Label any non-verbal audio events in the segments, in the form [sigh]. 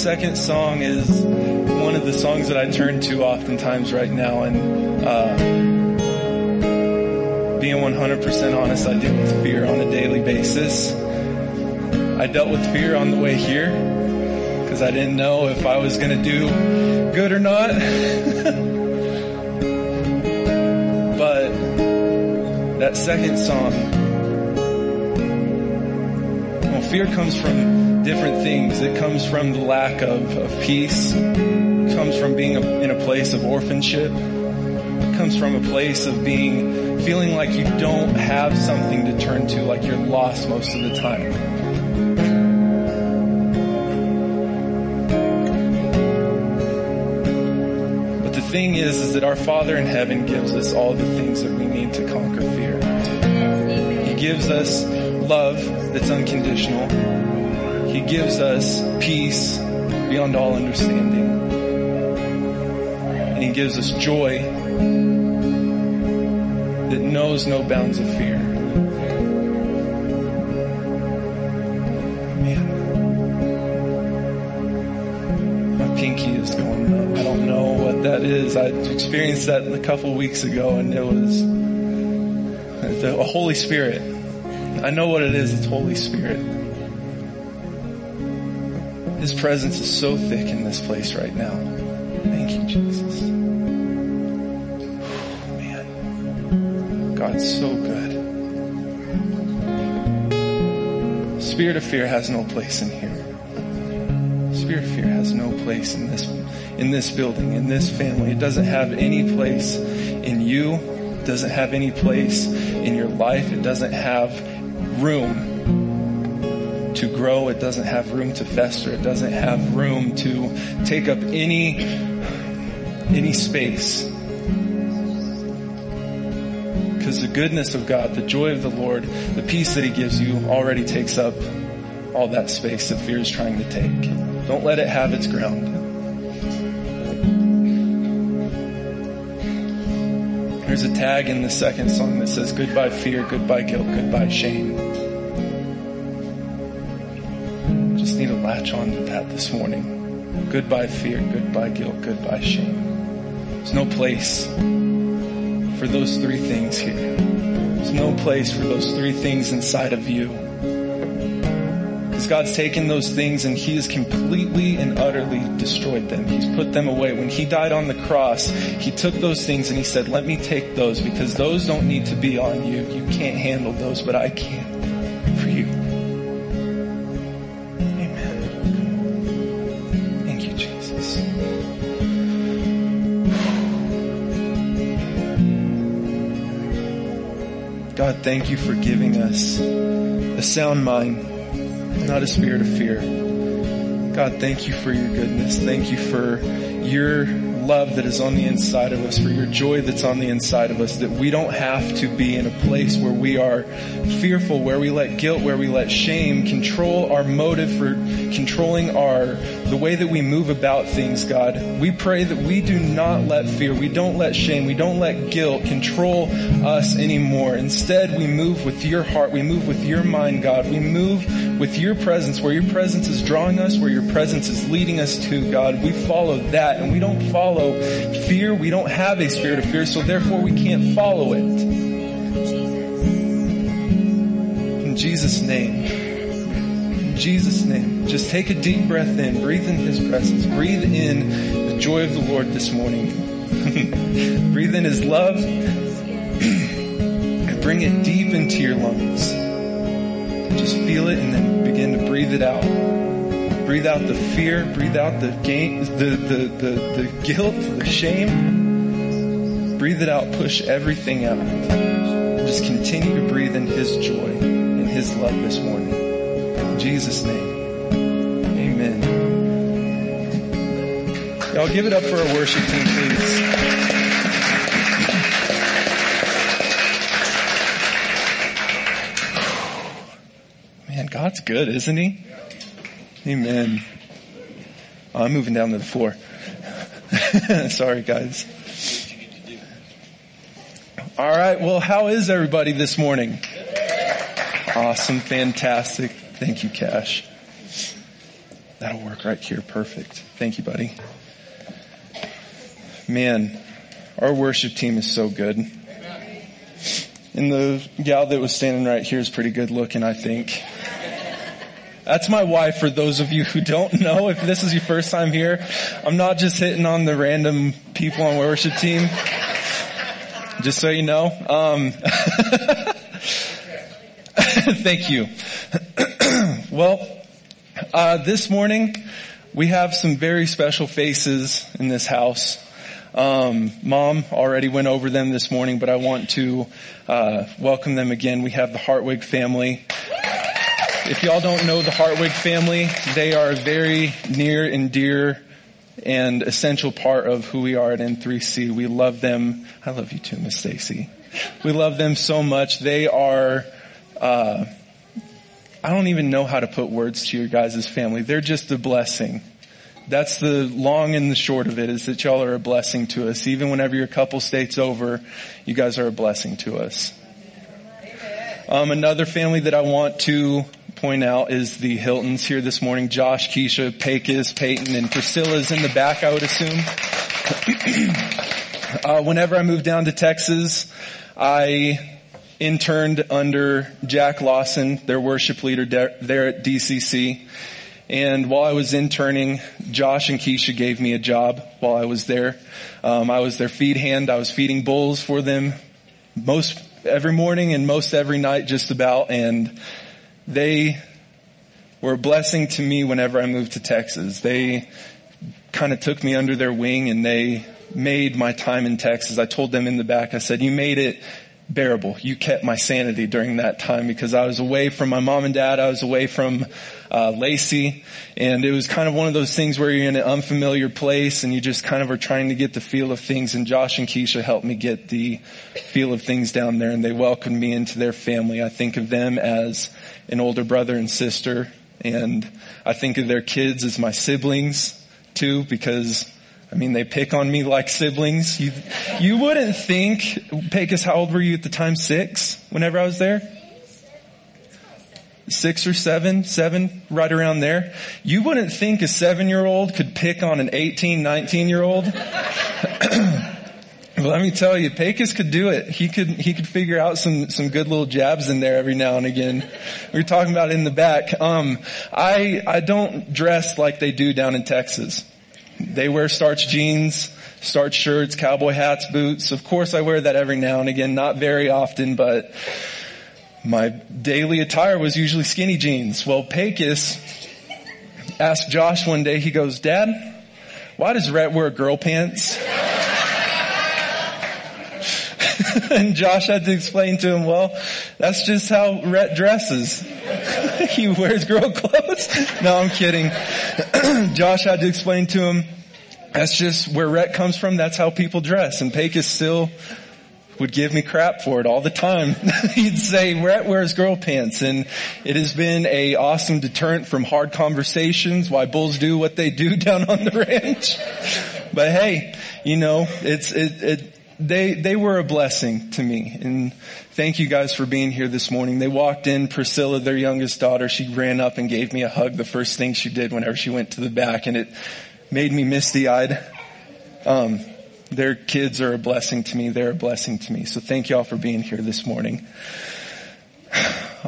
second song is one of the songs that I turn to oftentimes right now, and uh, being 100% honest, I deal with fear on a daily basis. I dealt with fear on the way here because I didn't know if I was going to do good or not. [laughs] but that second song, fear comes from different things. It comes from the lack of, of peace. It comes from being a, in a place of orphanship. It comes from a place of being, feeling like you don't have something to turn to, like you're lost most of the time. But the thing is, is that our Father in heaven gives us all the things that we need to conquer fear. He gives us love that's unconditional. He gives us peace beyond all understanding. And He gives us joy that knows no bounds of fear. Man, my pinky is going up. I don't know what that is. I experienced that a couple weeks ago and it was the Holy Spirit. I know what it is. It's Holy Spirit. His presence is so thick in this place right now. Thank you, Jesus. man, God's so good. Spirit of fear has no place in here. Spirit of fear has no place in this in this building, in this family. It doesn't have any place in you. It doesn't have any place in your life. It doesn't have room to grow. It doesn't have room to fester. It doesn't have room to take up any, any space. Because the goodness of God, the joy of the Lord, the peace that He gives you already takes up all that space that fear is trying to take. Don't let it have its ground. There's a tag in the second song that says, Goodbye fear, goodbye guilt, goodbye shame. Latch on to that this morning. Goodbye fear, goodbye guilt, goodbye shame. There's no place for those three things here. There's no place for those three things inside of you. Because God's taken those things and He has completely and utterly destroyed them. He's put them away. When He died on the cross, He took those things and He said, let me take those because those don't need to be on you. You can't handle those, but I can God, thank you for giving us a sound mind not a spirit of fear. God, thank you for your goodness. Thank you for your love that is on the inside of us, for your joy that's on the inside of us, that we don't have to be in a place where we are fearful, where we let guilt, where we let shame control our motive for controlling our, the way that we move about things, God. We pray that we do not let fear, we don't let shame, we don't let guilt control us anymore. Instead, we move with your heart, we move with your mind, God. We move with your presence, where your presence is drawing us, where your presence is leading us to, God. We follow that and we don't follow fear. We don't have a spirit of fear, so therefore we can't follow it. In Jesus' name. In Jesus' name. Just take a deep breath in, breathe in His presence, breathe in the joy of the Lord this morning. [laughs] breathe in His love and bring it deep into your lungs. Just feel it and then begin to breathe it out. Breathe out the fear, breathe out the gain, the, the, the, the guilt, the shame. Breathe it out, push everything out. Just continue to breathe in His joy and His love this morning. In Jesus' name. Amen. Y'all give it up for our worship team, please. Man, God's good, isn't He? Amen. Oh, I'm moving down to the floor. [laughs] Sorry, guys. All right. Well, how is everybody this morning? Awesome. Fantastic. Thank you, Cash. That'll work right here. Perfect. Thank you, buddy. Man, our worship team is so good. And the gal that was standing right here is pretty good looking, I think. That's my wife for those of you who don't know. If this is your first time here, I'm not just hitting on the random people on worship team. Just so you know. Um, [laughs] thank you. [clears throat] well, uh, this morning we have some very special faces in this house. Um, Mom already went over them this morning, but I want to uh, welcome them again. We have the Hartwig family. If y'all don't know the Hartwig family, they are a very near and dear and essential part of who we are at N3C. We love them. I love you too, Miss Stacy. We love them so much. They are, uh, I don't even know how to put words to your guys' family. They're just a blessing. That's the long and the short of it is that y'all are a blessing to us. Even whenever your couple states over, you guys are a blessing to us. Um, another family that I want to point out is the Hiltons here this morning. Josh, Keisha, Pecos, Peyton, and Priscilla's in the back, I would assume. [clears throat] uh, whenever I moved down to Texas, I interned under Jack Lawson, their worship leader there at DCC. And while I was interning, Josh and Keisha gave me a job while I was there. Um, I was their feed hand. I was feeding bulls for them most every morning and most every night just about. And they were a blessing to me whenever I moved to Texas. They kind of took me under their wing and they made my time in Texas. I told them in the back, I said, you made it bearable. You kept my sanity during that time because I was away from my mom and dad. I was away from uh, Lacey, and it was kind of one of those things where you're in an unfamiliar place and you just kind of are trying to get the feel of things. And Josh and Keisha helped me get the feel of things down there, and they welcomed me into their family. I think of them as an older brother and sister, and I think of their kids as my siblings too because I mean, they pick on me like siblings. You, you wouldn't think, Pecos, how old were you at the time? Six? Whenever I was there? Six or seven, seven, right around there. You wouldn't think a seven year old could pick on an 18, 19 year old. [clears throat] let me tell you, Pecos could do it. He could, he could figure out some, some good little jabs in there every now and again. We were talking about in the back. Um, I, I don't dress like they do down in Texas. They wear starch jeans, starch shirts, cowboy hats, boots. Of course I wear that every now and again, not very often, but my daily attire was usually skinny jeans. Well, Pecos asked Josh one day, he goes, Dad, why does Rhett wear girl pants? [laughs] and Josh had to explain to him, well, that's just how Rhett dresses. [laughs] he wears girl [laughs] clothes. no, I'm kidding. [clears throat] Josh had to explain to him, that's just where Rhett comes from. That's how people dress. And Pecos still would give me crap for it all the time. He'd say, Rhett wears girl pants. And it has been a awesome deterrent from hard conversations, why bulls do what they do down on the ranch. But hey, you know, it's, it, it, they, they were a blessing to me. And thank you guys for being here this morning. They walked in, Priscilla, their youngest daughter, she ran up and gave me a hug the first thing she did whenever she went to the back and it made me misty eyed. Um, their kids are a blessing to me. They're a blessing to me. So thank you all for being here this morning.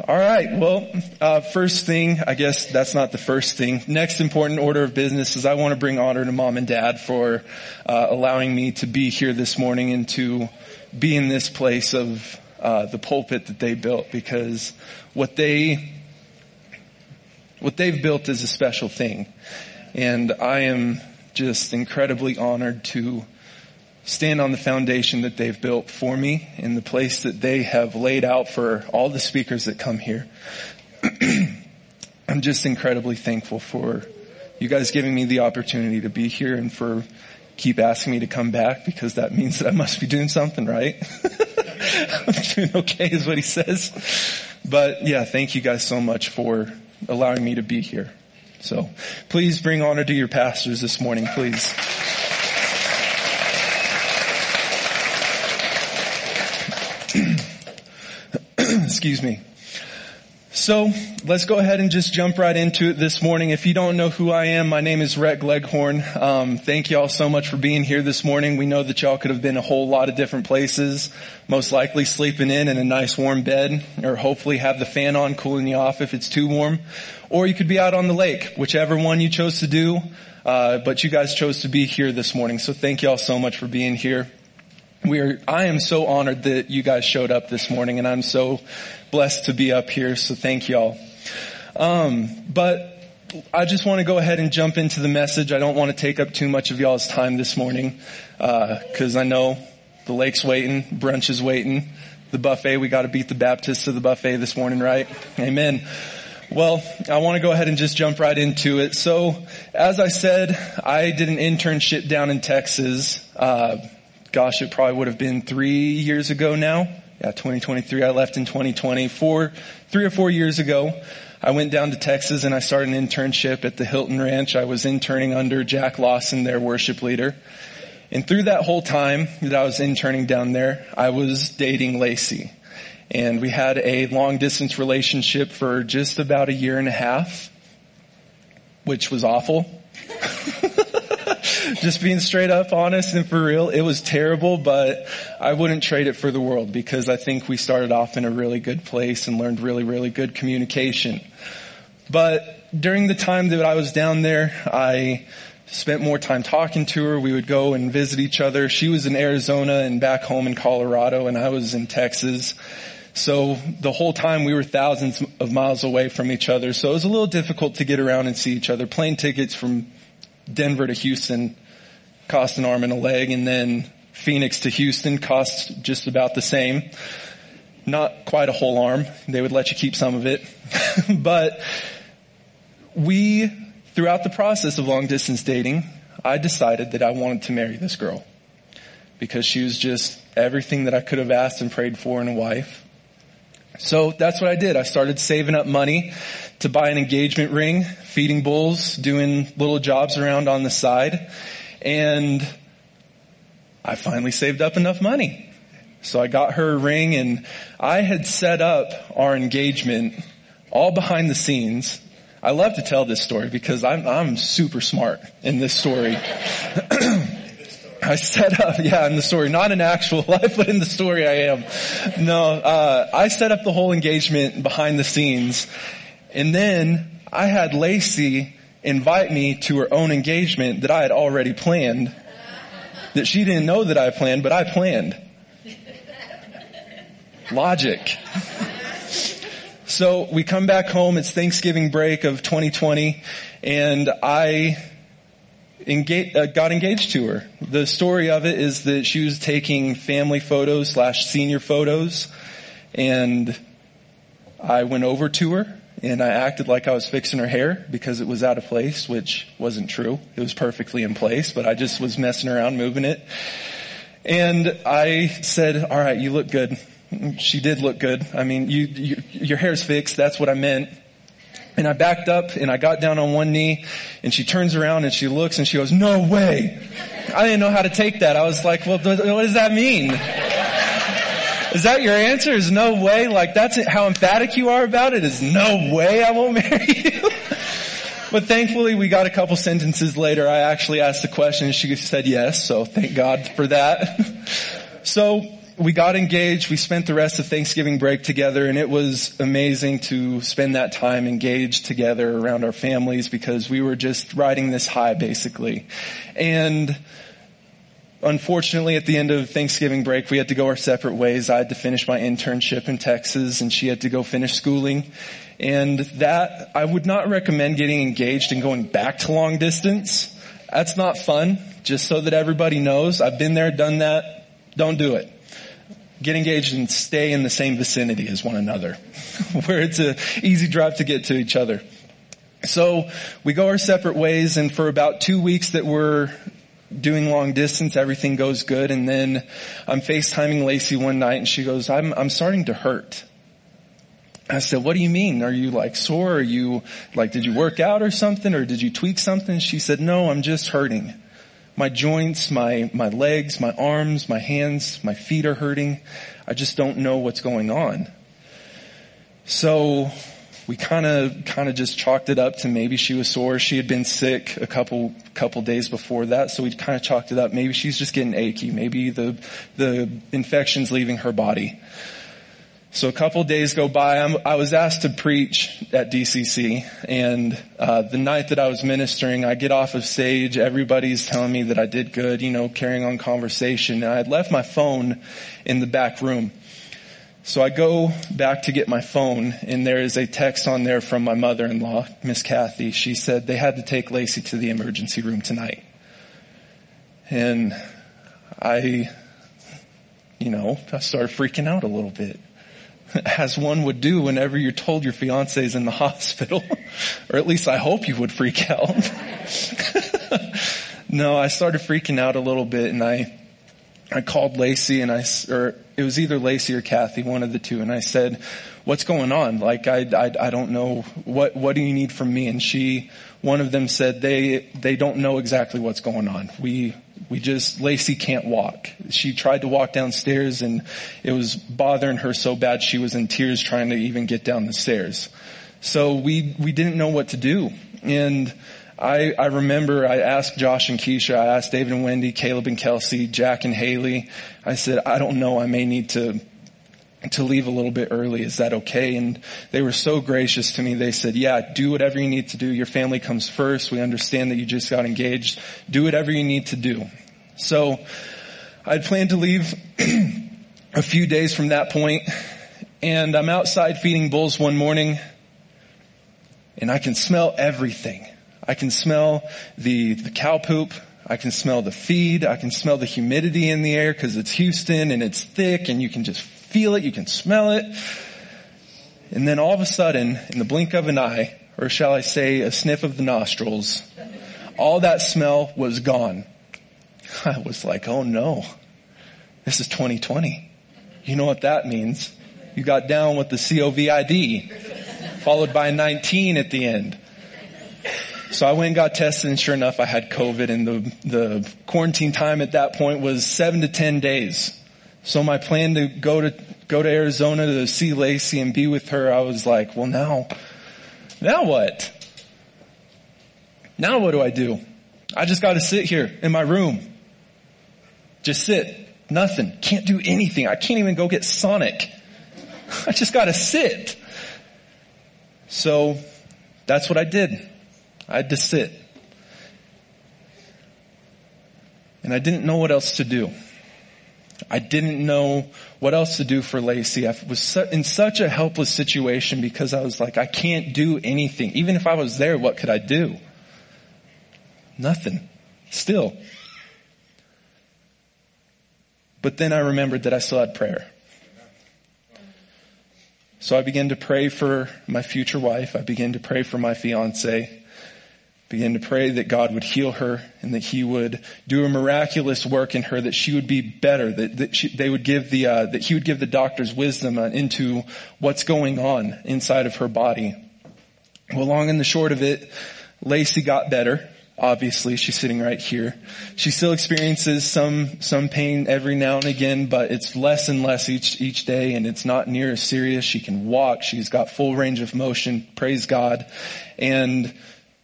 All right. Well, uh, first thing, I guess that's not the first thing. Next important order of business is I want to bring honor to mom and dad for uh, allowing me to be here this morning and to be in this place of uh, the pulpit that they built because what they what they've built is a special thing, and I am just incredibly honored to stand on the foundation that they've built for me in the place that they have laid out for all the speakers that come here. [clears throat] I'm just incredibly thankful for you guys giving me the opportunity to be here and for keep asking me to come back because that means that I must be doing something right. [laughs] I'm doing okay is what he says. But yeah, thank you guys so much for allowing me to be here. So please bring honor to your pastors this morning, please. Excuse me. So let's go ahead and just jump right into it this morning. If you don't know who I am, my name is Rhett Gleghorn. Um, thank you all so much for being here this morning. We know that y'all could have been a whole lot of different places, most likely sleeping in in a nice warm bed, or hopefully have the fan on cooling you off if it's too warm, or you could be out on the lake, whichever one you chose to do. Uh, but you guys chose to be here this morning, so thank you all so much for being here we are, I am so honored that you guys showed up this morning and I'm so blessed to be up here. So thank y'all. Um, but I just want to go ahead and jump into the message. I don't want to take up too much of y'all's time this morning, uh, cause I know the lake's waiting, brunch is waiting, the buffet, we gotta beat the Baptists to the buffet this morning, right? Amen. Well, I want to go ahead and just jump right into it. So, as I said, I did an internship down in Texas, uh, gosh, it probably would have been three years ago now. Yeah, 2023. I left in 2020. Four, three or four years ago, I went down to Texas and I started an internship at the Hilton Ranch. I was interning under Jack Lawson, their worship leader. And through that whole time that I was interning down there, I was dating Lacey. And we had a long distance relationship for just about a year and a half, which was awful. [laughs] just being straight up honest and for real, it was terrible, but I wouldn't trade it for the world because I think we started off in a really good place and learned really, really good communication. But during the time that I was down there, I spent more time talking to her. We would go and visit each other. She was in Arizona and back home in Colorado and I was in Texas. So the whole time we were thousands of miles away from each other. So it was a little difficult to get around and see each other. Plane tickets from Denver to Houston cost an arm and a leg, and then Phoenix to Houston cost just about the same. Not quite a whole arm. They would let you keep some of it. [laughs] but we, throughout the process of long distance dating, I decided that I wanted to marry this girl because she was just everything that I could have asked and prayed for in a wife. So that's what I did. I started saving up money to buy an engagement ring, feeding bulls, doing little jobs around on the side. And I finally saved up enough money. So I got her a ring and I had set up our engagement all behind the scenes. I love to tell this story because I'm, I'm super smart in this story. [clears throat] I set up, [laughs] yeah, in the story, not in actual [laughs] life, but in the story I am. No, uh, I set up the whole engagement behind the scenes, and then I had Lacey invite me to her own engagement that I had already planned, that she didn't know that I planned, but I planned. Logic. So we come back home, it's Thanksgiving break of 2020, and I engage, uh, got engaged to her. The story of it is that she was taking family photos slash senior photos and I went over to her and I acted like I was fixing her hair because it was out of place, which wasn't true. It was perfectly in place, but I just was messing around moving it. And I said, all right, you look good. She did look good. I mean, you, you your hair's fixed. That's what I meant. And I backed up and I got down on one knee and she turns around and she looks and she goes, no way. I didn't know how to take that. I was like, well, what does that mean? Is that your answer? Is no way? Like that's how emphatic you are about it? Is no way I won't [laughs] marry you? but thankfully we got a couple sentences later. I actually asked the question and she said yes. So thank God for that. [laughs] so we got engaged. We spent the rest of Thanksgiving break together and it was amazing to spend that time engaged together around our families because we were just riding this high basically. And unfortunately at the end of Thanksgiving break, we had to go our separate ways. I had to finish my internship in Texas and she had to go finish schooling. And that, I would not recommend getting engaged and going back to long distance. That's not fun. Just so that everybody knows, I've been there, done that. Don't do it get engaged and stay in the same vicinity as one another, [laughs] where it's an easy drive to get to each other. So we go our separate ways and for about two weeks that we're doing long distance, everything goes good. And then I'm FaceTiming Lacey one night and she goes, I'm, I'm starting to hurt. I said, what do you mean? Are you like sore? Are you like, did you work out or something? Or did you tweak something? She said, no, I'm just hurting. My joints, my, my legs, my arms, my hands, my feet are hurting. I just don't know what's going on. So we kind of, kind of just chalked it up to maybe she was sore. She had been sick a couple, couple days before that. So we kind of chalked it up. Maybe she's just getting achy. Maybe the, the infection's leaving her body. So a couple days go by. I'm, i was asked to preach at DCC, and uh, the night that I was ministering, I get off of stage. Everybody's telling me that I did good, you know, carrying on conversation. And I had left my phone in the back room. So I go back to get my phone, and there is a text on there from my mother-in-law, Miss Kathy. She said they had to take Lacey to the emergency room tonight, and I, you know, I started freaking out a little bit [laughs] as one would do whenever you're told your fiance is in the [laughs] hospital. or at least I hope you would freak out. [laughs] no, I started freaking out a little bit and I, I called Lacey and I, or it was either Lacey or Kathy, one of the two, and I said, what's going on? Like, I, I, I don't know, what, what do you need from me? And she, one of them said they, they don't know exactly what's going on. We, we just, Lacey can't walk. She tried to walk downstairs and it was bothering her so bad she was in tears trying to even get down the stairs. So we, we didn't know what to do. And I, I remember I asked Josh and Keisha, I asked David and Wendy, Caleb and Kelsey, Jack and Haley. I said, I don't know, I may need to to leave a little bit early. Is that okay? And they were so gracious to me. They said, yeah, do whatever you need to do. Your family comes first. We understand that you just got engaged. Do whatever you need to do. So I'd planned to leave [clears throat] a few days from that point and I'm outside feeding bulls one morning and I can smell everything. I can smell the, the cow poop. I can smell the feed. I can smell the humidity in the air because it's Houston and it's thick and you can just feel it, you can smell it. And then all of a sudden, in the blink of an eye, or shall I say a sniff of the nostrils, all that smell was gone. [laughs] I was like, oh no, this is 2020. You know what that means. You got down with the COVID, followed by 19 at the end. So I went and got tested and sure enough I had COVID and the, the quarantine time at that point was seven to 10 days. So my plan to go to, go to Arizona to see Lacey and be with her, I was like, well now, now what? Now what do I do? I just gotta sit here in my room. Just sit. Nothing. Can't do anything. I can't even go get Sonic. [laughs] I just gotta sit. So that's what I did. I had to sit. And I didn't know what else to do. I didn't know what else to do for Lacey. I was in such a helpless situation because I was like, I can't do anything. Even if I was there, what could I do? Nothing. Still. But then I remembered that I still had prayer. So I began to pray for my future wife. I began to pray for my fiance began to pray that God would heal her and that he would do a miraculous work in her, that she would be better, that, that she, they would give the, uh, that he would give the doctors wisdom uh, into what's going on inside of her body. Well, long and the short of it, Lacey got better. Obviously, she's sitting right here. She still experiences some, some pain every now and again, but it's less and less each, each day and it's not near as serious. She can walk. She's got full range of motion. Praise God. And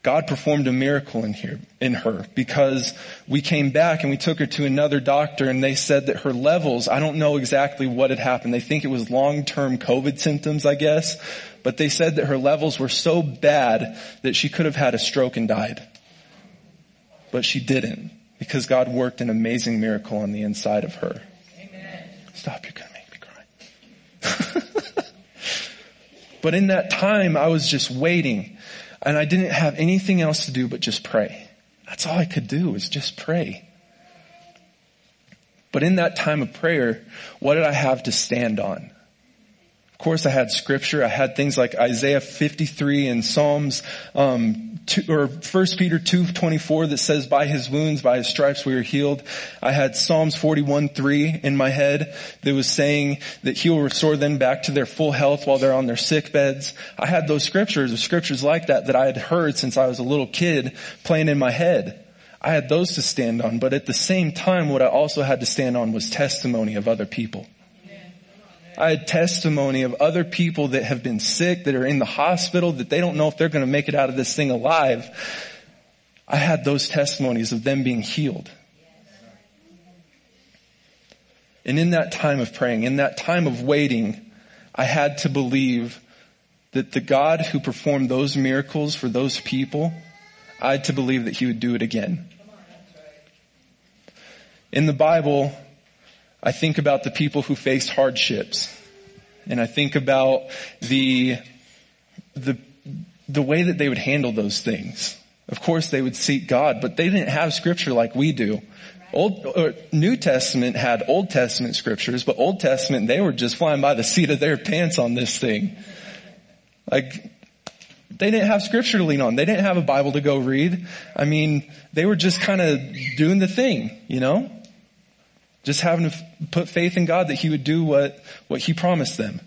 God performed a miracle in here, in her because we came back and we took her to another doctor and they said that her levels, I don't know exactly what had happened. They think it was long-term COVID symptoms, I guess, but they said that her levels were so bad that she could have had a stroke and died. But she didn't because God worked an amazing miracle on the inside of her. Amen. Stop, you're gonna make me cry. [laughs] but in that time, I was just waiting and I didn't have anything else to do but just pray. That's all I could do was just pray. But in that time of prayer, what did I have to stand on? Of course, I had scripture. I had things like Isaiah 53 and Psalms, um, two, or 1 Peter 2:24 that says, "By His wounds, by His stripes, we are healed." I had Psalms 41:3 in my head that was saying that He will restore them back to their full health while they're on their sick beds. I had those scriptures, or scriptures like that, that I had heard since I was a little kid, playing in my head. I had those to stand on, but at the same time, what I also had to stand on was testimony of other people. I had testimony of other people that have been sick, that are in the hospital, that they don't know if they're going to make it out of this thing alive. I had those testimonies of them being healed. And in that time of praying, in that time of waiting, I had to believe that the God who performed those miracles for those people, I had to believe that he would do it again. In the Bible, I think about the people who faced hardships. And I think about the, the, the way that they would handle those things. Of course they would seek God, but they didn't have scripture like we do. Old, New Testament had Old Testament scriptures, but Old Testament, they were just flying by the seat of their pants on this thing. Like, they didn't have scripture to lean on. They didn't have a Bible to go read. I mean, they were just kind of doing the thing, you know? Just having to put faith in God that He would do what, what He promised them.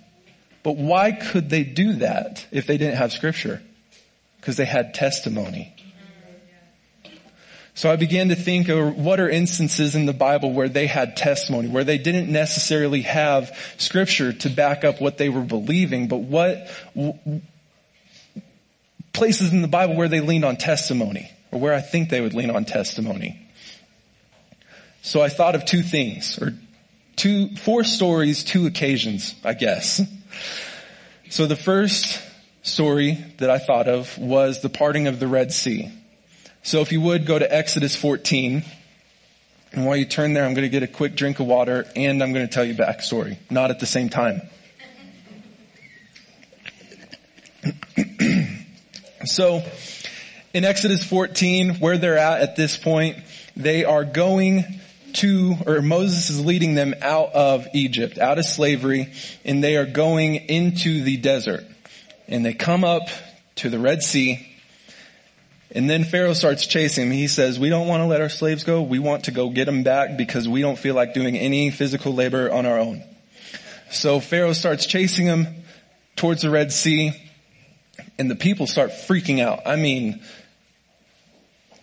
But why could they do that if they didn't have scripture? Because they had testimony. So I began to think of what are instances in the Bible where they had testimony, where they didn't necessarily have scripture to back up what they were believing, but what places in the Bible where they leaned on testimony, or where I think they would lean on testimony. So I thought of two things, or two, four stories, two occasions, I guess. So the first story that I thought of was the parting of the Red Sea. So if you would go to Exodus 14, and while you turn there, I'm going to get a quick drink of water and I'm going to tell you backstory, not at the same time. [clears throat] so in Exodus 14, where they're at at this point, they are going to, or Moses is leading them out of Egypt, out of slavery, and they are going into the desert. And they come up to the Red Sea, and then Pharaoh starts chasing him. He says, we don't want to let our slaves go. We want to go get them back because we don't feel like doing any physical labor on our own. So Pharaoh starts chasing them towards the Red Sea and the people start freaking out. I mean,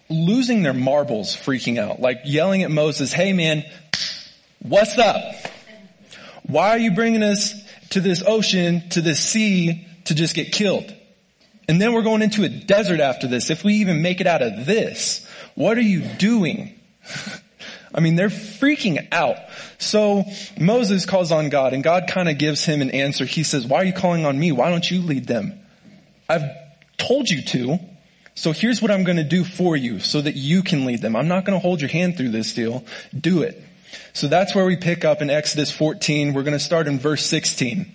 losing their marbles freaking out, like yelling at Moses, hey man, what's up? Why are you bringing us to this ocean, to this sea to just get killed? And then we're going into a desert after this. If we even make it out of this, what are you doing? [laughs] I mean, they're freaking out. So Moses calls on God and God kind of gives him an answer. He says, why are you calling on me? Why don't you lead them? I've told you to. So here's what I'm going to do for you so that you can lead them. I'm not going to hold your hand through this deal. Do it. So that's where we pick up in Exodus 14. We're going to start in verse 16.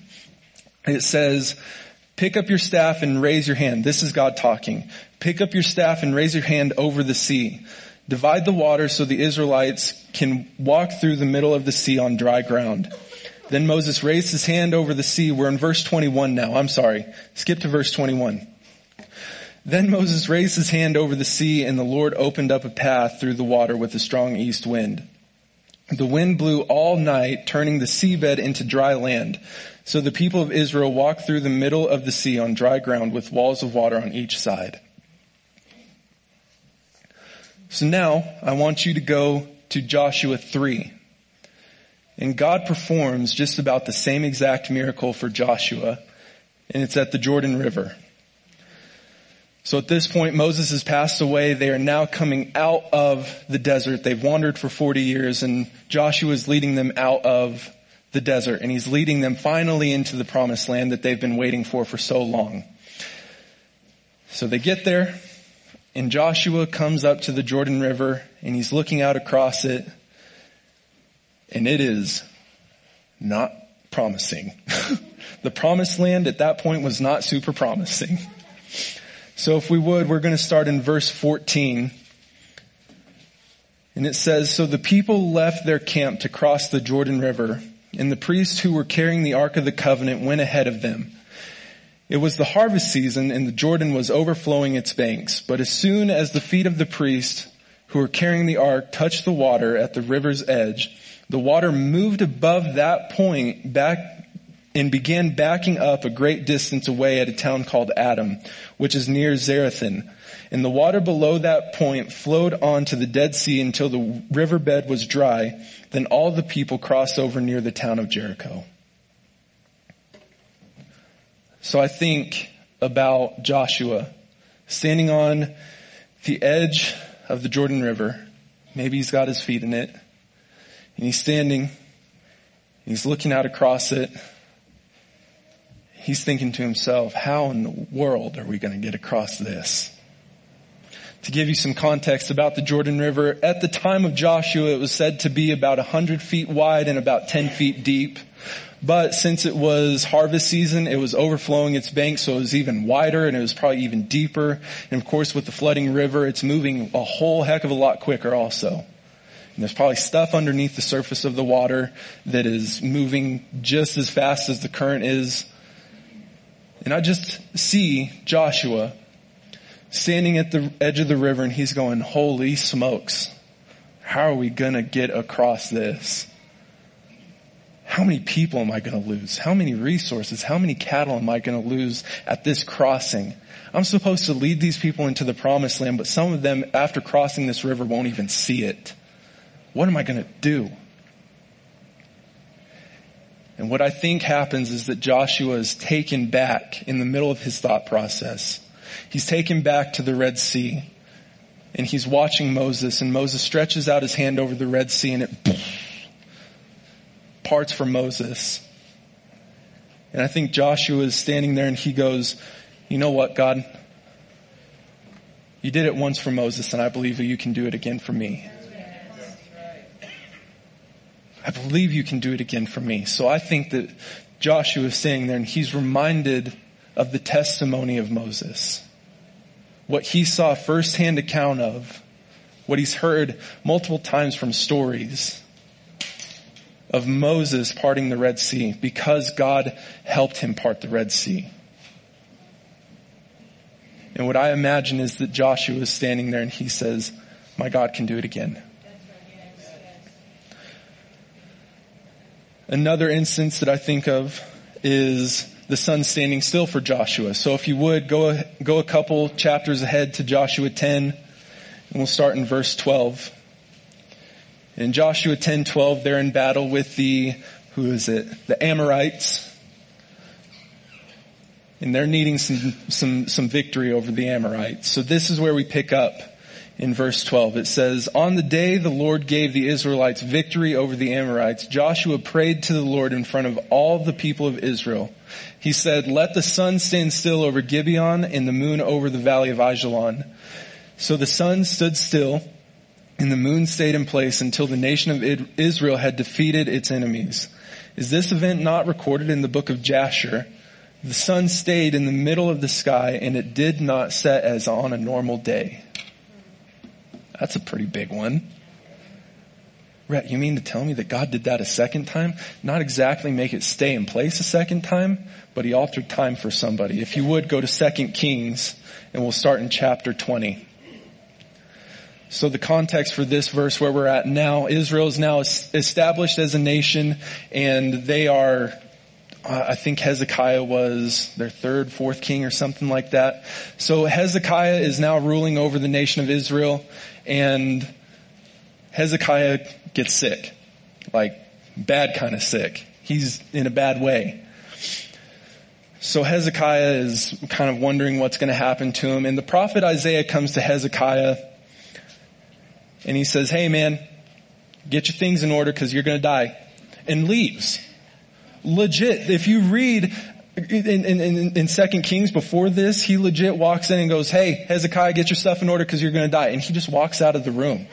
It says, Pick up your staff and raise your hand. This is God talking. Pick up your staff and raise your hand over the sea. Divide the water so the Israelites can walk through the middle of the sea on dry ground. Then Moses raised his hand over the sea. We're in verse 21 now. I'm sorry. Skip to verse 21. Then Moses raised his hand over the sea and the Lord opened up a path through the water with a strong east wind. The wind blew all night, turning the seabed into dry land. So the people of Israel walked through the middle of the sea on dry ground with walls of water on each side. So now I want you to go to Joshua 3. And God performs just about the same exact miracle for Joshua, and it's at the Jordan River. So at this point, Moses has passed away. They are now coming out of the desert. They've wandered for 40 years and Joshua is leading them out of the desert and he's leading them finally into the promised land that they've been waiting for for so long. So they get there and Joshua comes up to the Jordan River and he's looking out across it and it is not promising. [laughs] the promised land at that point was not super promising. So if we would, we're going to start in verse 14. And it says, So the people left their camp to cross the Jordan River and the priests who were carrying the Ark of the Covenant went ahead of them. It was the harvest season and the Jordan was overflowing its banks. But as soon as the feet of the priests who were carrying the ark touched the water at the river's edge, the water moved above that point back and began backing up a great distance away at a town called Adam, which is near Zarethan. And the water below that point flowed on to the Dead Sea until the riverbed was dry. Then all the people crossed over near the town of Jericho. So I think about Joshua standing on the edge of the Jordan River. Maybe he's got his feet in it. And he's standing. He's looking out across it. He's thinking to himself, how in the world are we going to get across this? To give you some context about the Jordan River, at the time of Joshua, it was said to be about 100 feet wide and about 10 feet deep. But since it was harvest season, it was overflowing its banks, so it was even wider and it was probably even deeper. And of course, with the flooding river, it's moving a whole heck of a lot quicker also. And there's probably stuff underneath the surface of the water that is moving just as fast as the current is. And I just see Joshua standing at the edge of the river and he's going, holy smokes. How are we gonna get across this? How many people am I going to lose? How many resources? How many cattle am I going to lose at this crossing? I'm supposed to lead these people into the promised land, but some of them after crossing this river won't even see it. What am I going to do? And what I think happens is that Joshua is taken back in the middle of his thought process. He's taken back to the Red Sea and he's watching Moses and Moses stretches out his hand over the Red Sea and it [laughs] parts for Moses. And I think Joshua is standing there and he goes, you know what, God? You did it once for Moses and I believe that you can do it again for me. I believe you can do it again for me. So I think that Joshua is standing there and he's reminded of the testimony of Moses. What he saw firsthand account of, what he's heard multiple times from stories of Moses parting the Red Sea because God helped him part the Red Sea. And what I imagine is that Joshua is standing there and he says, my God can do it again. Another instance that I think of is the sun standing still for Joshua. So if you would go, go a couple chapters ahead to Joshua 10 and we'll start in verse 12. In Joshua 10:12, they're in battle with the who is it? The Amorites. And they're needing some some some victory over the Amorites. So this is where we pick up in verse 12. It says, "On the day the Lord gave the Israelites victory over the Amorites, Joshua prayed to the Lord in front of all the people of Israel. He said, "Let the sun stand still over Gibeon and the moon over the valley of Ajalon." So the sun stood still and the moon stayed in place until the nation of Israel had defeated its enemies. Is this event not recorded in the book of Jasher? The sun stayed in the middle of the sky and it did not set as on a normal day. That's a pretty big one. Rhett, you mean to tell me that God did that a second time? Not exactly make it stay in place a second time, but he altered time for somebody. If you would go to 2 Kings and we'll start in chapter 20. So the context for this verse where we're at now, Israel is now established as a nation and they are, uh, I think Hezekiah was their third, fourth king or something like that. So Hezekiah is now ruling over the nation of Israel and Hezekiah gets sick. Like bad kind of sick. He's in a bad way. So Hezekiah is kind of wondering what's going to happen to him and the prophet Isaiah comes to Hezekiah and he says, hey man, get your things in order because you're going to die and leaves. Legit. If you read in, in, in, in second Kings before this, he legit walks in and goes, hey, Hezekiah, get your stuff in order because you're going to die. And he just walks out of the room.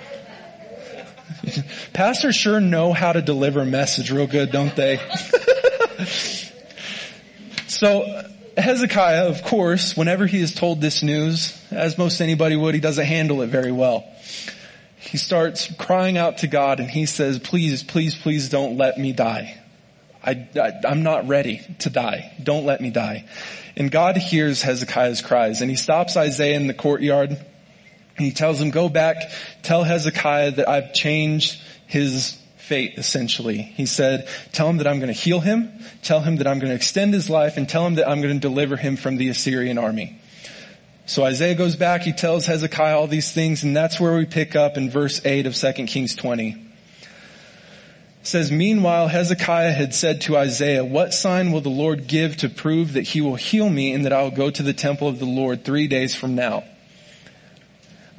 [laughs] Pastors sure know how to deliver a message real good, don't they? [laughs] so Hezekiah, of course, whenever he is told this news, as most anybody would, he doesn't handle it very well he starts crying out to God and he says, please, please, please don't let me die. I, am not ready to die. Don't let me die. And God hears Hezekiah's cries and he stops Isaiah in the courtyard and he tells him, go back, tell Hezekiah that I've changed his fate essentially. He said, tell him that I'm going to heal him, tell him that I'm going to extend his life and tell him that I'm going to deliver him from the Assyrian army. So Isaiah goes back, he tells Hezekiah all these things, and that's where we pick up in verse 8 of 2 Kings 20. Says, Meanwhile, Hezekiah had said to Isaiah, What sign will the Lord give to prove that he will heal me and that I will go to the temple of the Lord three days from now?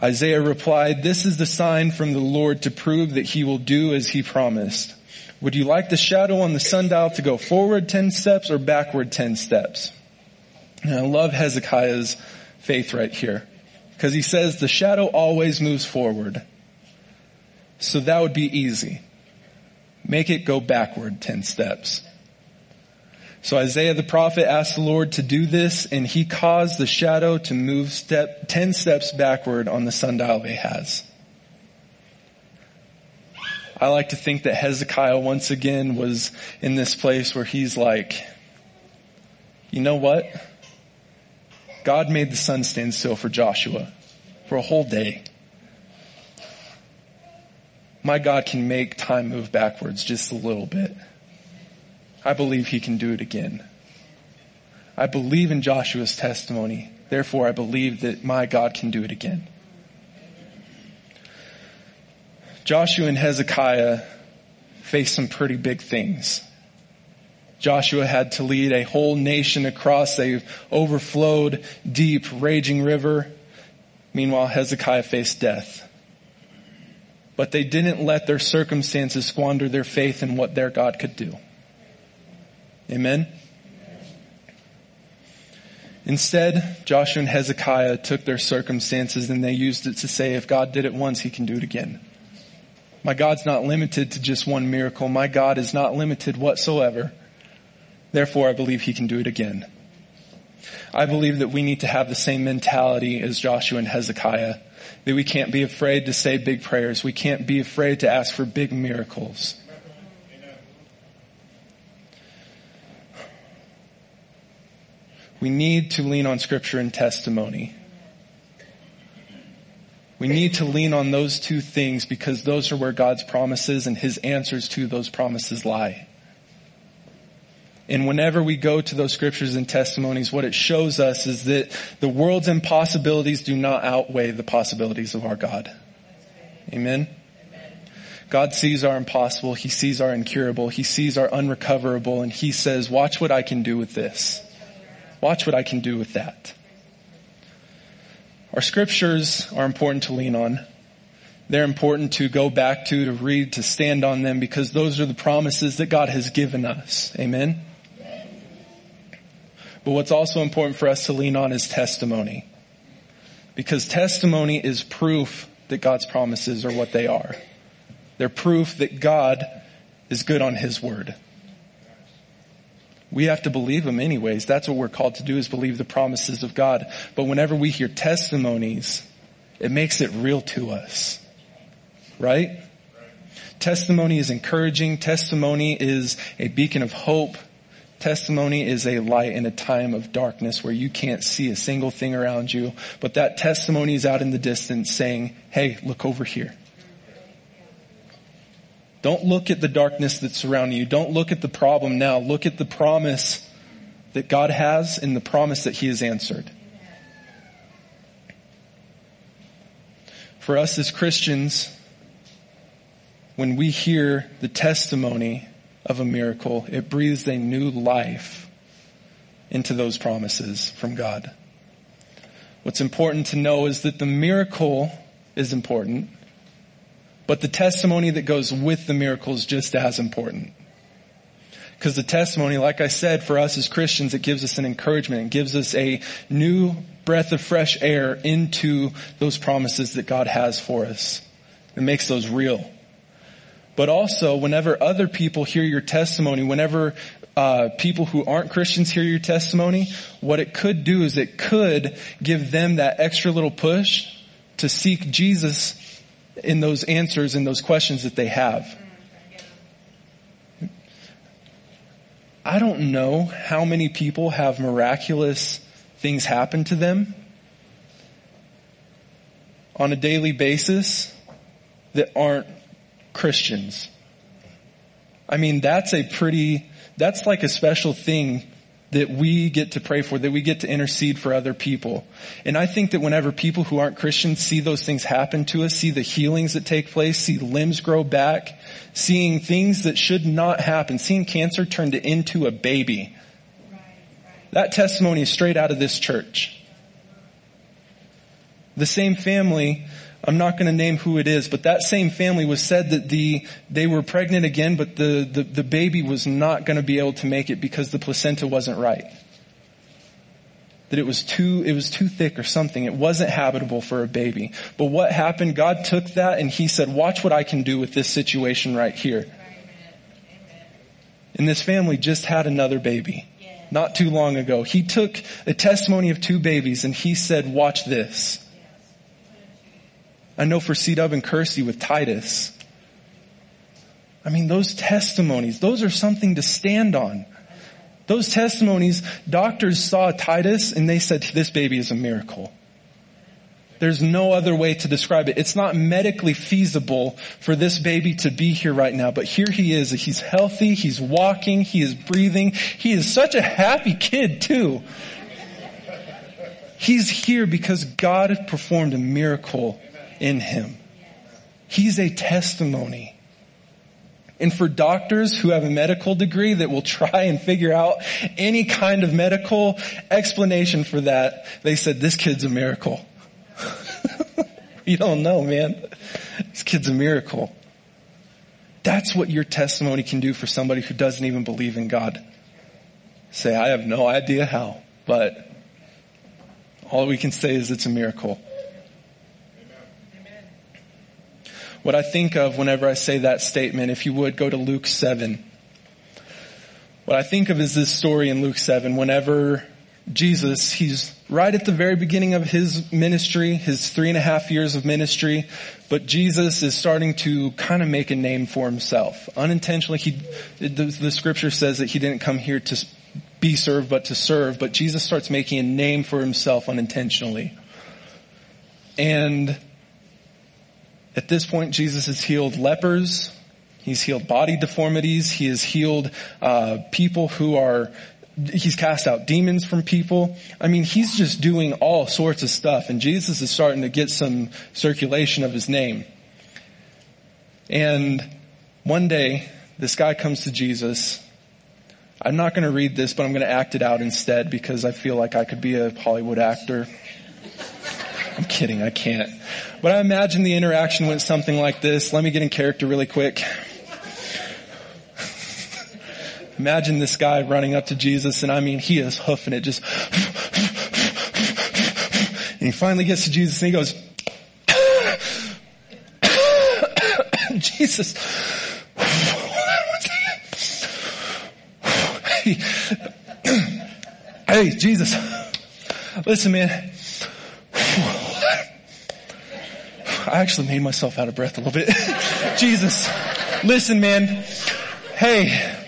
Isaiah replied, This is the sign from the Lord to prove that he will do as he promised. Would you like the shadow on the sundial to go forward 10 steps or backward 10 steps? And I love Hezekiah's faith right here. Because he says the shadow always moves forward. So that would be easy. Make it go backward 10 steps. So Isaiah the prophet asked the Lord to do this and he caused the shadow to move step, 10 steps backward on the sundial of Ahaz. I like to think that Hezekiah once again was in this place where he's like, you know what? God made the sun stand still for Joshua for a whole day. My God can make time move backwards just a little bit. I believe he can do it again. I believe in Joshua's testimony. Therefore, I believe that my God can do it again. Joshua and Hezekiah faced some pretty big things. Joshua had to lead a whole nation across a overflowed, deep, raging river. Meanwhile, Hezekiah faced death. But they didn't let their circumstances squander their faith in what their God could do. Amen? Instead, Joshua and Hezekiah took their circumstances and they used it to say, if God did it once, he can do it again. My God's not limited to just one miracle. My God is not limited whatsoever. Therefore, I believe he can do it again. I believe that we need to have the same mentality as Joshua and Hezekiah. That we can't be afraid to say big prayers. We can't be afraid to ask for big miracles. We need to lean on scripture and testimony. We need to lean on those two things because those are where God's promises and His answers to those promises lie. And whenever we go to those scriptures and testimonies, what it shows us is that the world's impossibilities do not outweigh the possibilities of our God. Amen? God sees our impossible. He sees our incurable. He sees our unrecoverable. And He says, watch what I can do with this. Watch what I can do with that. Our scriptures are important to lean on. They're important to go back to, to read, to stand on them because those are the promises that God has given us. Amen? But what's also important for us to lean on is testimony. Because testimony is proof that God's promises are what they are. They're proof that God is good on His word. We have to believe them anyways. That's what we're called to do is believe the promises of God. But whenever we hear testimonies, it makes it real to us. Right? Testimony is encouraging. Testimony is a beacon of hope. Testimony is a light in a time of darkness where you can't see a single thing around you, but that testimony is out in the distance saying, hey, look over here. Don't look at the darkness that's surrounding you. Don't look at the problem now. Look at the promise that God has and the promise that He has answered. For us as Christians, when we hear the testimony of a miracle. It breathes a new life into those promises from God. What's important to know is that the miracle is important, but the testimony that goes with the miracle is just as important. Because the testimony, like I said, for us as Christians, it gives us an encouragement. It gives us a new breath of fresh air into those promises that God has for us. It makes those real. But also, whenever other people hear your testimony, whenever uh, people who aren't Christians hear your testimony, what it could do is it could give them that extra little push to seek Jesus in those answers and those questions that they have. I don't know how many people have miraculous things happen to them on a daily basis that aren't Christians. I mean, that's a pretty, that's like a special thing that we get to pray for, that we get to intercede for other people. And I think that whenever people who aren't Christians see those things happen to us, see the healings that take place, see limbs grow back, seeing things that should not happen, seeing cancer turned into a baby. That testimony is straight out of this church. The same family I'm not going to name who it is, but that same family was said that the, they were pregnant again, but the, the, the baby was not going to be able to make it because the placenta wasn't right. That it was too, it was too thick or something. It wasn't habitable for a baby. But what happened? God took that and He said, watch what I can do with this situation right here. And this family just had another baby not too long ago. He took a testimony of two babies and he said, watch this. I know for C-Dub and Kersey with Titus. I mean, those testimonies, those are something to stand on. Those testimonies, doctors saw Titus and they said, this baby is a miracle. There's no other way to describe it. It's not medically feasible for this baby to be here right now, but here he is. He's healthy, he's walking, he is breathing. He is such a happy kid too. He's here because God performed a miracle in him. He's a testimony. And for doctors who have a medical degree that will [laughs] try and figure out any kind of medical explanation for that, they said, this kid's a miracle. [laughs] you don't know, man. This kid's a miracle. That's what your testimony can do for somebody who doesn't even believe in God. Say, I have no idea how, but all we can say is it's a miracle. What I think of whenever I say that statement, if you would go to Luke 7. What I think of is this story in Luke 7 whenever Jesus, he's right at the very beginning of his ministry, his three and a half years of ministry, but Jesus is starting to kind of make a name for himself. Unintentionally, he, the, the scripture says that he didn't come here to be served, but to serve, but Jesus starts making a name for himself unintentionally. And at this point, Jesus has healed lepers. He's healed body deformities. He has healed uh, people who are. He's cast out demons from people. I mean, he's just doing all sorts of stuff, and Jesus is starting to get some circulation of his name. And one day, this guy comes to Jesus. I'm not going to read this, but I'm going to act it out instead because I feel like I could be a Hollywood actor. I'm kidding, I can't. But I imagine the interaction went something like this. Let me get in character really quick. Imagine this guy running up to Jesus and I mean, he is hoofing it just. And he finally gets to Jesus and he goes, Jesus. Hey, hey, Jesus. Listen, man. I actually made myself out of breath a little bit. [laughs] Jesus, listen man. Hey,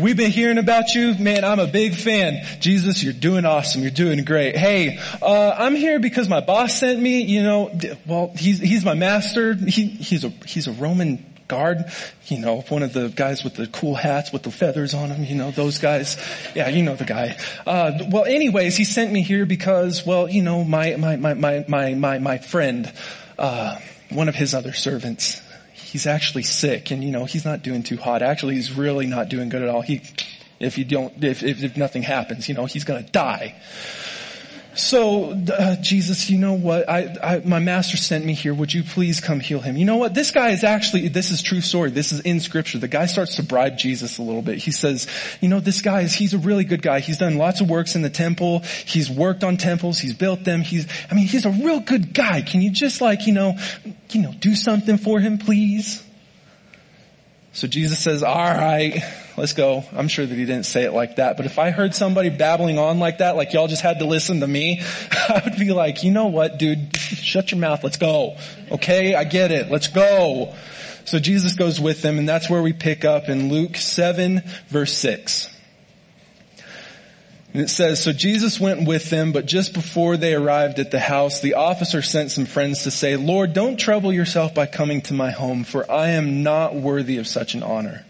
We've been hearing about you. Man, I'm a big fan. Jesus, you're doing awesome. You're doing great. Hey, uh, I'm here because my boss sent me, you know, well, he's, he's my master. He, he's a, he's a Roman guard, you know, one of the guys with the cool hats with the feathers on them, you know, those guys. Yeah, you know the guy. Uh, well, anyways, he sent me here because, well, you know, my, my, my, my, my, my, my friend, uh, one of his other servants, he's actually sick and you know, he's not doing too hot. Actually, he's really not doing good at all. He, if you don't, if, if, if nothing happens, you know, he's gonna die. So, uh, Jesus, you know what? I, I, my master sent me here. Would you please come heal him? You know what? This guy is actually, this is true story. This is in scripture. The guy starts to bribe Jesus a little bit. He says, you know, this guy is, he's a really good guy. He's done lots of works in the temple. He's worked on temples. He's built them. He's, I mean, he's a real good guy. Can you just like, you know, you know, do something for him, please? So Jesus says, all right, let's go. I'm sure that he didn't say it like that, but if I heard somebody babbling on like that, like y'all just had to listen to me, [laughs] I would be like, you know what, dude, shut your mouth, let's go. Okay, I get it, let's go. So Jesus goes with them and that's where we pick up in Luke 7 verse 6. And it says, so Jesus went with them, but just before they arrived at the house, the officer sent some friends to say, Lord, don't trouble yourself by coming to my home, for I am not worthy of such an honor.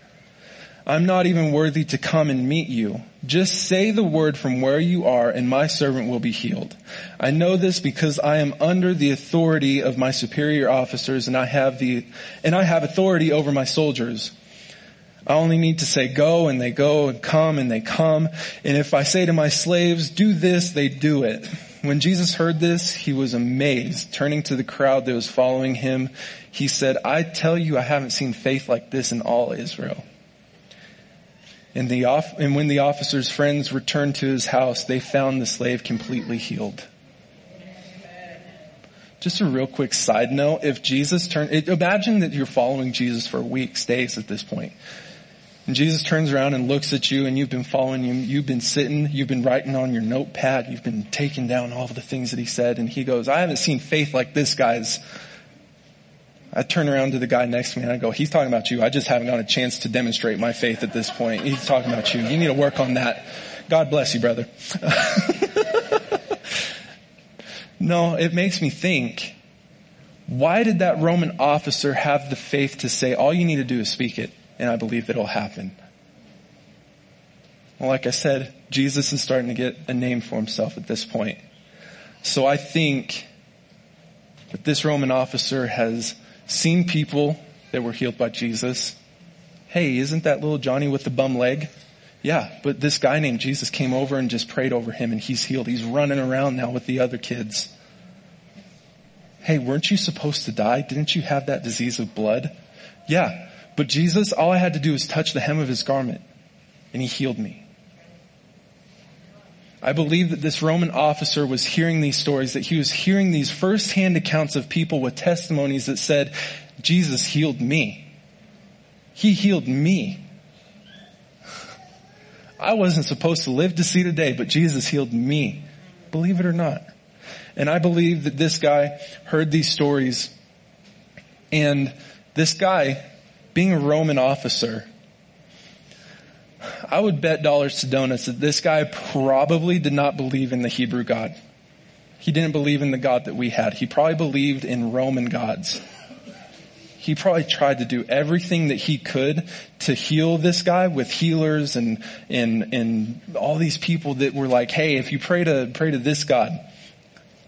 I'm not even worthy to come and meet you. Just say the word from where you are and my servant will be healed. I know this because I am under the authority of my superior officers and I have the, and I have authority over my soldiers. I only need to say go and they go and come and they come. And if I say to my slaves, do this, they do it. When Jesus heard this, he was amazed. Turning to the crowd that was following him, he said, I tell you, I haven't seen faith like this in all Israel. And, the off- and when the officer's friends returned to his house, they found the slave completely healed. Just a real quick side note, if Jesus turned, imagine that you're following Jesus for weeks, days at this point. And Jesus turns around and looks at you and you've been following him, you've been sitting, you've been writing on your notepad, you've been taking down all the things that he said and he goes, I haven't seen faith like this guys I turn around to the guy next to me and I go, he's talking about you. I just haven't got a chance to demonstrate my faith at this point. He's talking about you. You need to work on that. God bless you, brother. [laughs] no, it makes me think, why did that Roman officer have the faith to say, all you need to do is speak it and I believe it'll happen? Well, like I said, Jesus is starting to get a name for himself at this point. So I think that this Roman officer has seen people that were healed by Jesus. Hey, isn't that little Johnny with the bum leg? Yeah, but this guy named Jesus came over and just prayed over him and he's healed. He's running around now with the other kids. Hey, weren't you supposed to die? Didn't you have that disease of blood? Yeah, but Jesus, all I had to do was touch the hem of his garment and he healed me. I believe that this Roman officer was hearing these stories, that he was hearing these firsthand accounts of people with testimonies that said, Jesus healed me. He healed me. [laughs] I wasn't supposed to live to see today, but Jesus healed me. Believe it or not. And I believe that this guy heard these stories and this guy, being a Roman officer, I would bet dollars to donuts that this guy probably did not believe in the Hebrew God. He didn't believe in the God that we had. He probably believed in Roman gods. He probably tried to do everything that he could to heal this guy with healers and, and, and all these people that were like, hey, if you pray to, pray to this God,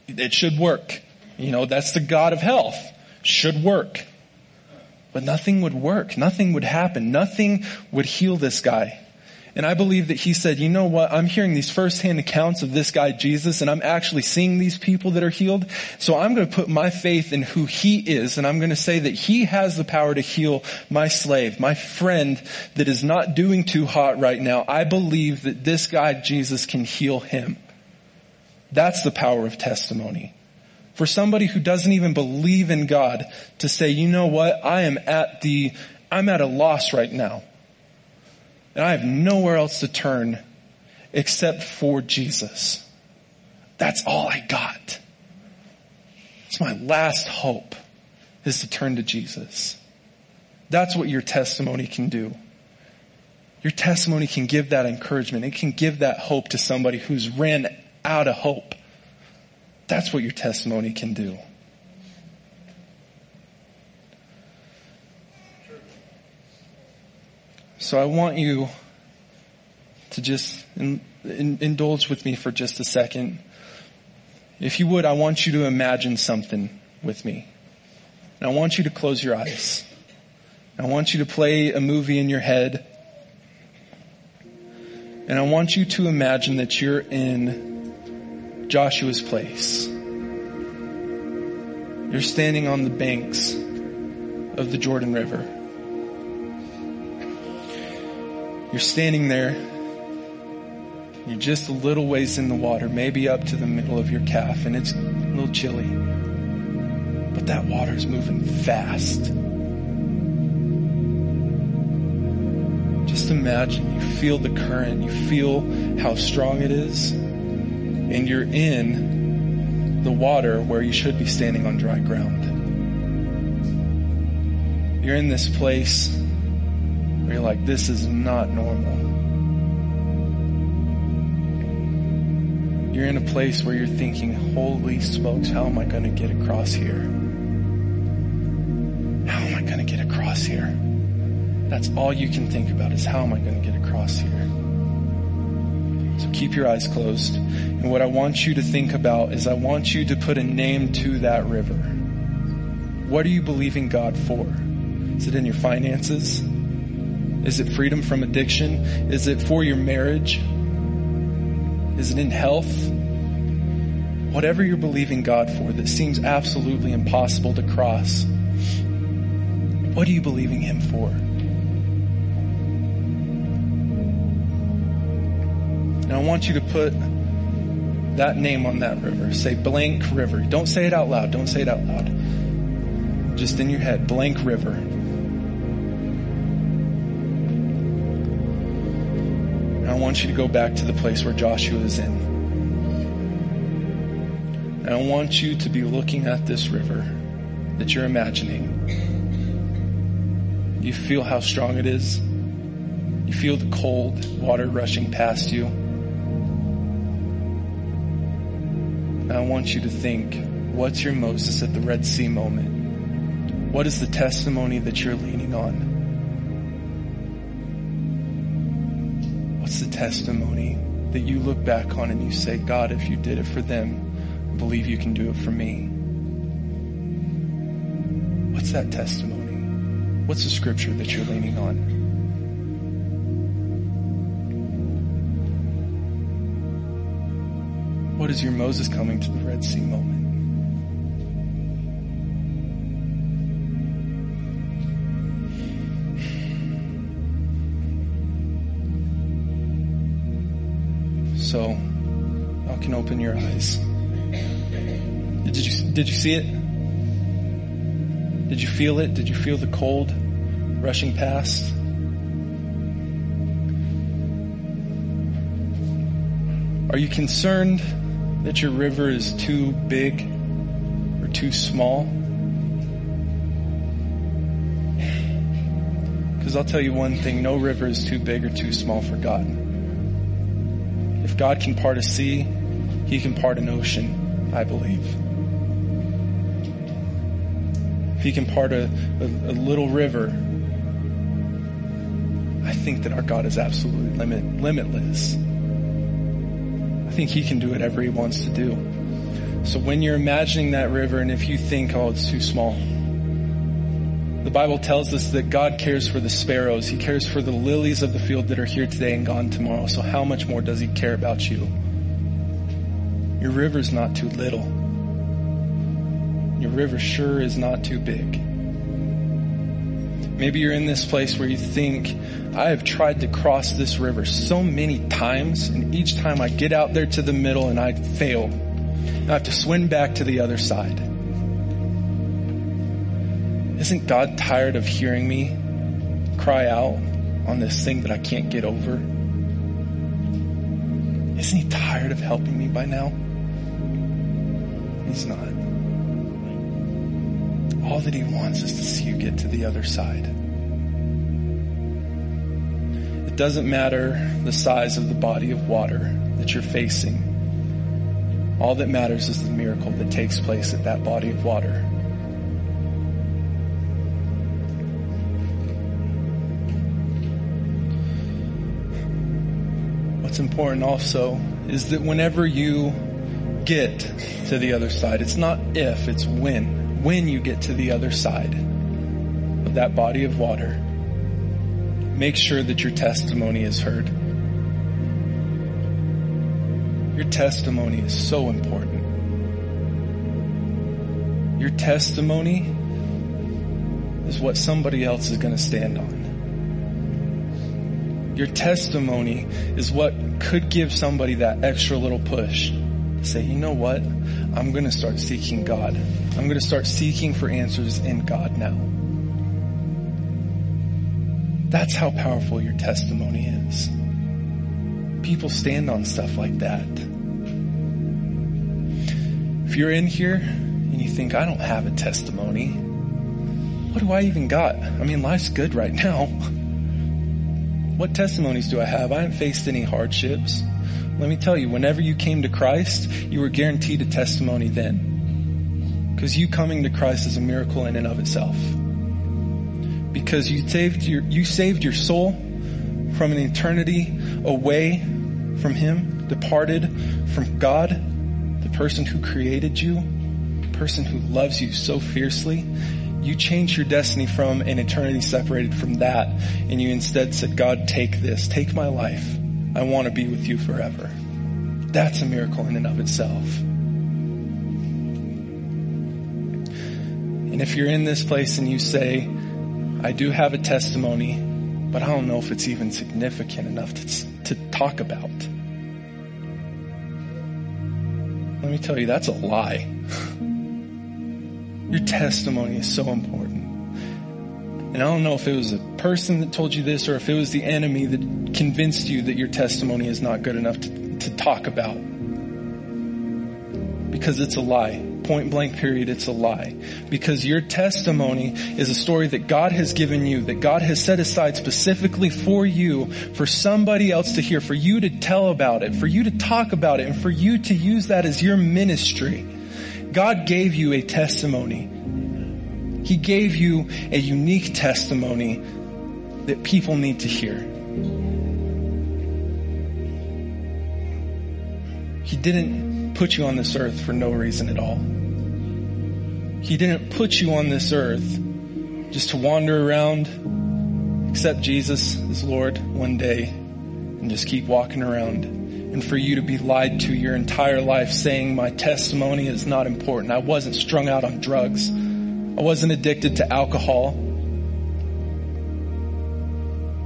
it should work. You know, that's the God of health. Should work. But nothing would work. Nothing would happen. Nothing would heal this guy. And I believe that he said, you know what? I'm hearing these firsthand accounts of this guy Jesus and I'm actually seeing these people that are healed. So I'm going to put my faith in who he is and I'm going to say that he has the power to heal my slave, my friend that is not doing too hot right now. I believe that this guy Jesus can heal him. That's the power of testimony. For somebody who doesn't even believe in God to say, you know what? I am at the, I'm at a loss right now and I have nowhere else to turn except for Jesus. That's all I got. It's my last hope is to turn to Jesus. That's what your testimony can do. Your testimony can give that encouragement. It can give that hope to somebody who's ran out of hope. That's what your testimony can do. So I want you to just in, in, indulge with me for just a second. If you would, I want you to imagine something with me. And I want you to close your eyes. I want you to play a movie in your head. And I want you to imagine that you're in Joshua's place. You're standing on the banks of the Jordan River. You're standing there. You're just a little ways in the water, maybe up to the middle of your calf, and it's a little chilly. But that water is moving fast. Just imagine you feel the current, you feel how strong it is, and you're in the water where you should be standing on dry ground. You're in this place where you're like, this is not normal. You're in a place where you're thinking, holy smokes, how am I going to get across here? How am I going to get across here? That's all you can think about is how am I going to get across here? So keep your eyes closed. And what I want you to think about is I want you to put a name to that river. What are you believing God for? Is it in your finances? Is it freedom from addiction? Is it for your marriage? Is it in health? Whatever you're believing God for that seems absolutely impossible to cross, what are you believing Him for? And I want you to put that name on that river. Say blank river. Don't say it out loud. Don't say it out loud. Just in your head, blank river. And I want you to go back to the place where Joshua is in. And I want you to be looking at this river that you're imagining. You feel how strong it is. You feel the cold water rushing past you. I want you to think, what's your Moses at the Red Sea moment? What is the testimony that you're leaning on? What's the testimony that you look back on and you say, God, if you did it for them, I believe you can do it for me? What's that testimony? What's the scripture that you're leaning on? What is your Moses coming to the Red Sea moment? So, y'all can open your eyes. Did you, did you see it? Did you feel it? Did you feel the cold rushing past? Are you concerned that your river is too big or too small? Because I'll tell you one thing, no river is too big or too small for God. If God can part a sea, He can part an ocean, I believe. If He can part a, a, a little river, I think that our God is absolutely limit, limitless. Think He can do whatever He wants to do. So when you're imagining that river and if you think, oh, it's too small, the Bible tells us that God cares for the sparrows. He cares for the lilies of the field that are here today and gone tomorrow. So how much more does he care about you? Your river's not too little. Your river sure is not too big. Maybe you're in this place where you think, I have tried to cross this river so many times, and each time I get out there to the middle and I fail. I have to swim back to the other side. Isn't God tired of hearing me cry out on this thing that I can't get over? Isn't he tired of helping me by now? He's not. All that he wants is to see you get to the other side. It doesn't matter the size of the body of water that you're facing. All that matters is the miracle that takes place at that body of water. what's important also is that whenever you get to the other side, it's not if, it's when. When you get to the other side of that body of water, make sure that your testimony is heard. Your testimony is so important. Your testimony is what somebody else is going to stand on. Your testimony is what could give somebody that extra little push say, you know what? I'm going to start seeking God. I'm going to start seeking for answers in God now. That's how powerful your testimony is. People stand on stuff like that. If you're in here and you think, I don't have a testimony, what do I even got? I mean, life's good right [laughs] now. What testimonies do I have? I haven't faced any hardships. Let me tell you, whenever you came to Christ, you were guaranteed a testimony then. Because you coming to Christ is a miracle in and of itself. because you saved your, you saved your soul from an eternity away from Him, departed from God, the person who created you, the person who loves you so fiercely. You changed your destiny from an eternity separated from that, and you instead said, God, take this, take my life. I want to be with you forever. That's a miracle in and of itself. And if you're in this place and you say, I do have a testimony, but I don't know if it's even significant enough to, to talk about. Let me tell you, that's a lie. [laughs] Your testimony is so important. And I don't know if it was a person that told you this or if it was the enemy that convinced you that your testimony is not good enough to, to talk about. Because it's a lie. Point blank period, it's a lie. Because your testimony is a story that God has given you, that God has set aside specifically for you, for somebody else to hear, for you to tell about it, for you to talk about it, and for you to use that as your ministry. God gave you a testimony. He gave you a unique testimony that people need to hear. He didn't put you on this earth for no reason at all. He didn't put you on this earth just to wander around, accept Jesus as Lord one day, and just keep walking around. And for you to be lied to your entire life saying my testimony is not important. I wasn't strung out on drugs. I wasn't addicted to alcohol.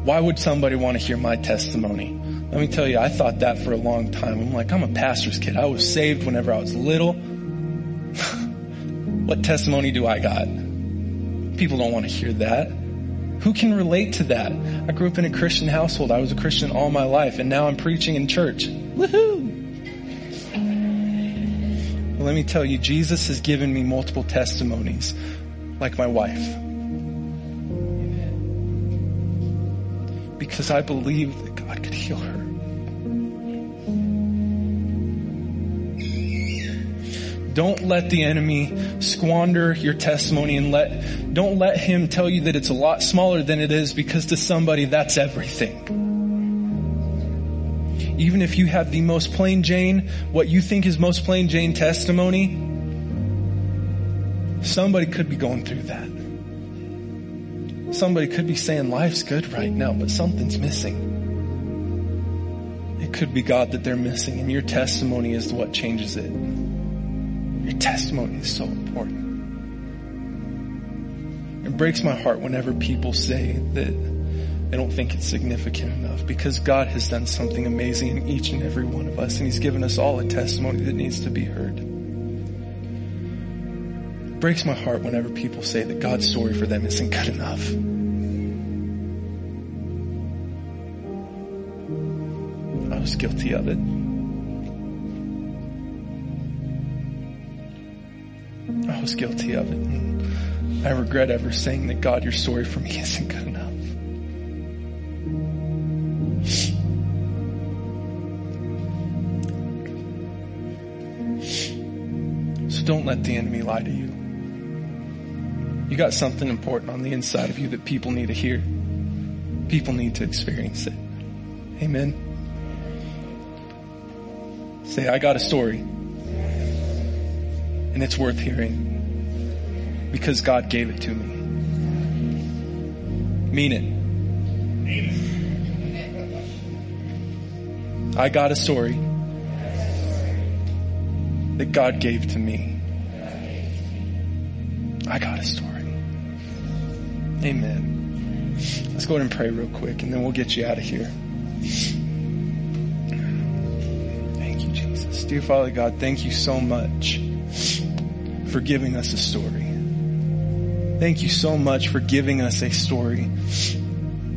Why would somebody want to hear my testimony? Let me tell you, I thought that for a long time. I'm like, I'm a pastor's kid. I was saved whenever I was little. [laughs] what testimony do I got? People don't want to hear that. Who can relate to that? I grew up in a Christian household. I was a Christian all my life, and now I'm preaching in church. Woohoo! Well, let me tell you, Jesus has given me multiple testimonies, like my wife. Because I believe that God could heal her. Don't let the enemy squander your testimony and let, don't let him tell you that it's a lot smaller than it is because to somebody that's everything. Even if you have the most plain Jane, what you think is most plain Jane testimony, somebody could be going through that. Somebody could be saying life's good right now, but something's missing. It could be God that they're missing and your testimony is what changes it. Your testimony is so important. It breaks my heart whenever people say that they don't think it's significant enough because God has done something amazing in each and every one of us and He's given us all a testimony that needs to be heard. It breaks my heart whenever people say that God's story for them isn't good enough. I was guilty of it. I was guilty of it. And I regret ever saying that God, your story for me [laughs] isn't good enough. So don't let the enemy lie to you. You got something important on the inside of you that people need to hear. People need to experience it. Amen. Say, I got a story and it's worth hearing because God gave it to me. Mean it. I got a story that God gave to me. I got a story. Amen. Let's go ahead and pray real quick and then we'll get you out of here. Thank you, Jesus. Dear Father God, thank you so much for giving us a story. Thank you so much for giving us a story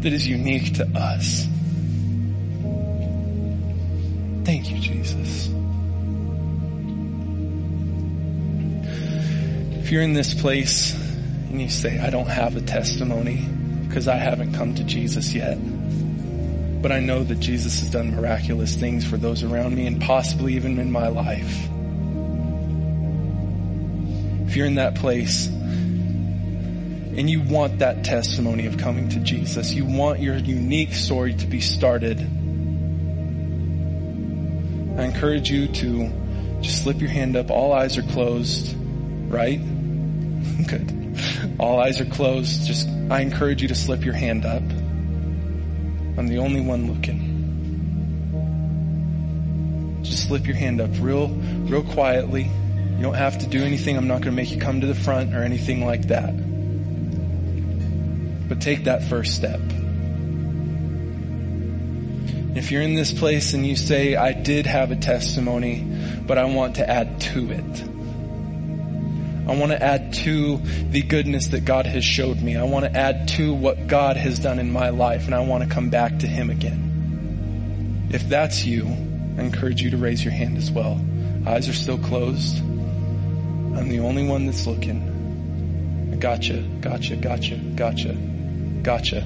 that is unique to us. Thank you, Jesus. If you're in this place and you say, I don't have a testimony because I haven't come to Jesus yet, but I know that Jesus has done miraculous things for those around me and possibly even in my life. You're in that place, and you want that testimony of coming to Jesus. You want your unique story to be started. I encourage you to just slip your hand up. All eyes are closed, right? [laughs] Good. All eyes are closed. Just, I encourage you to slip your hand up. I'm the only one looking. Just slip your hand up real, real quietly. You don't have to do anything. I'm not going to make you come to the front or anything like that. But take that first step. If you're in this place and you say, I did have a testimony, but I want to add to it. I want to add to the goodness that God has showed me. I want to add to what God has done in my life and I want to come back to Him again. If that's you, I encourage you to raise your hand as well. Eyes are still closed. I'm the only one that's looking. Gotcha, gotcha, gotcha, gotcha, gotcha,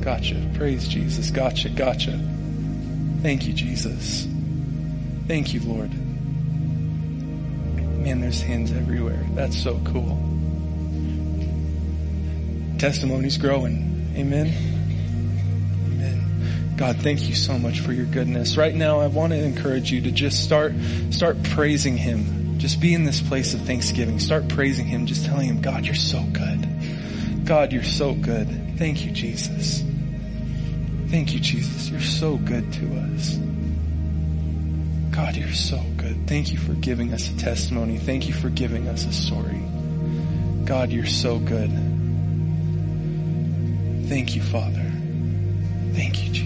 gotcha. Praise Jesus. Gotcha, gotcha. Thank you, Jesus. Thank you, Lord. Man, there's hands everywhere. That's so cool. Testimonies growing. Amen. Amen. God, thank you so much for your goodness. Right now, I want to encourage you to just start, start praising Him. Just be in this place of thanksgiving. Start praising Him. Just telling Him, God, you're so good. God, you're so good. Thank you, Jesus. Thank you, Jesus. You're so good to us. God, you're so good. Thank you for giving us a testimony. Thank you for giving us a story. God, you're so good. Thank you, Father. Thank you, Jesus.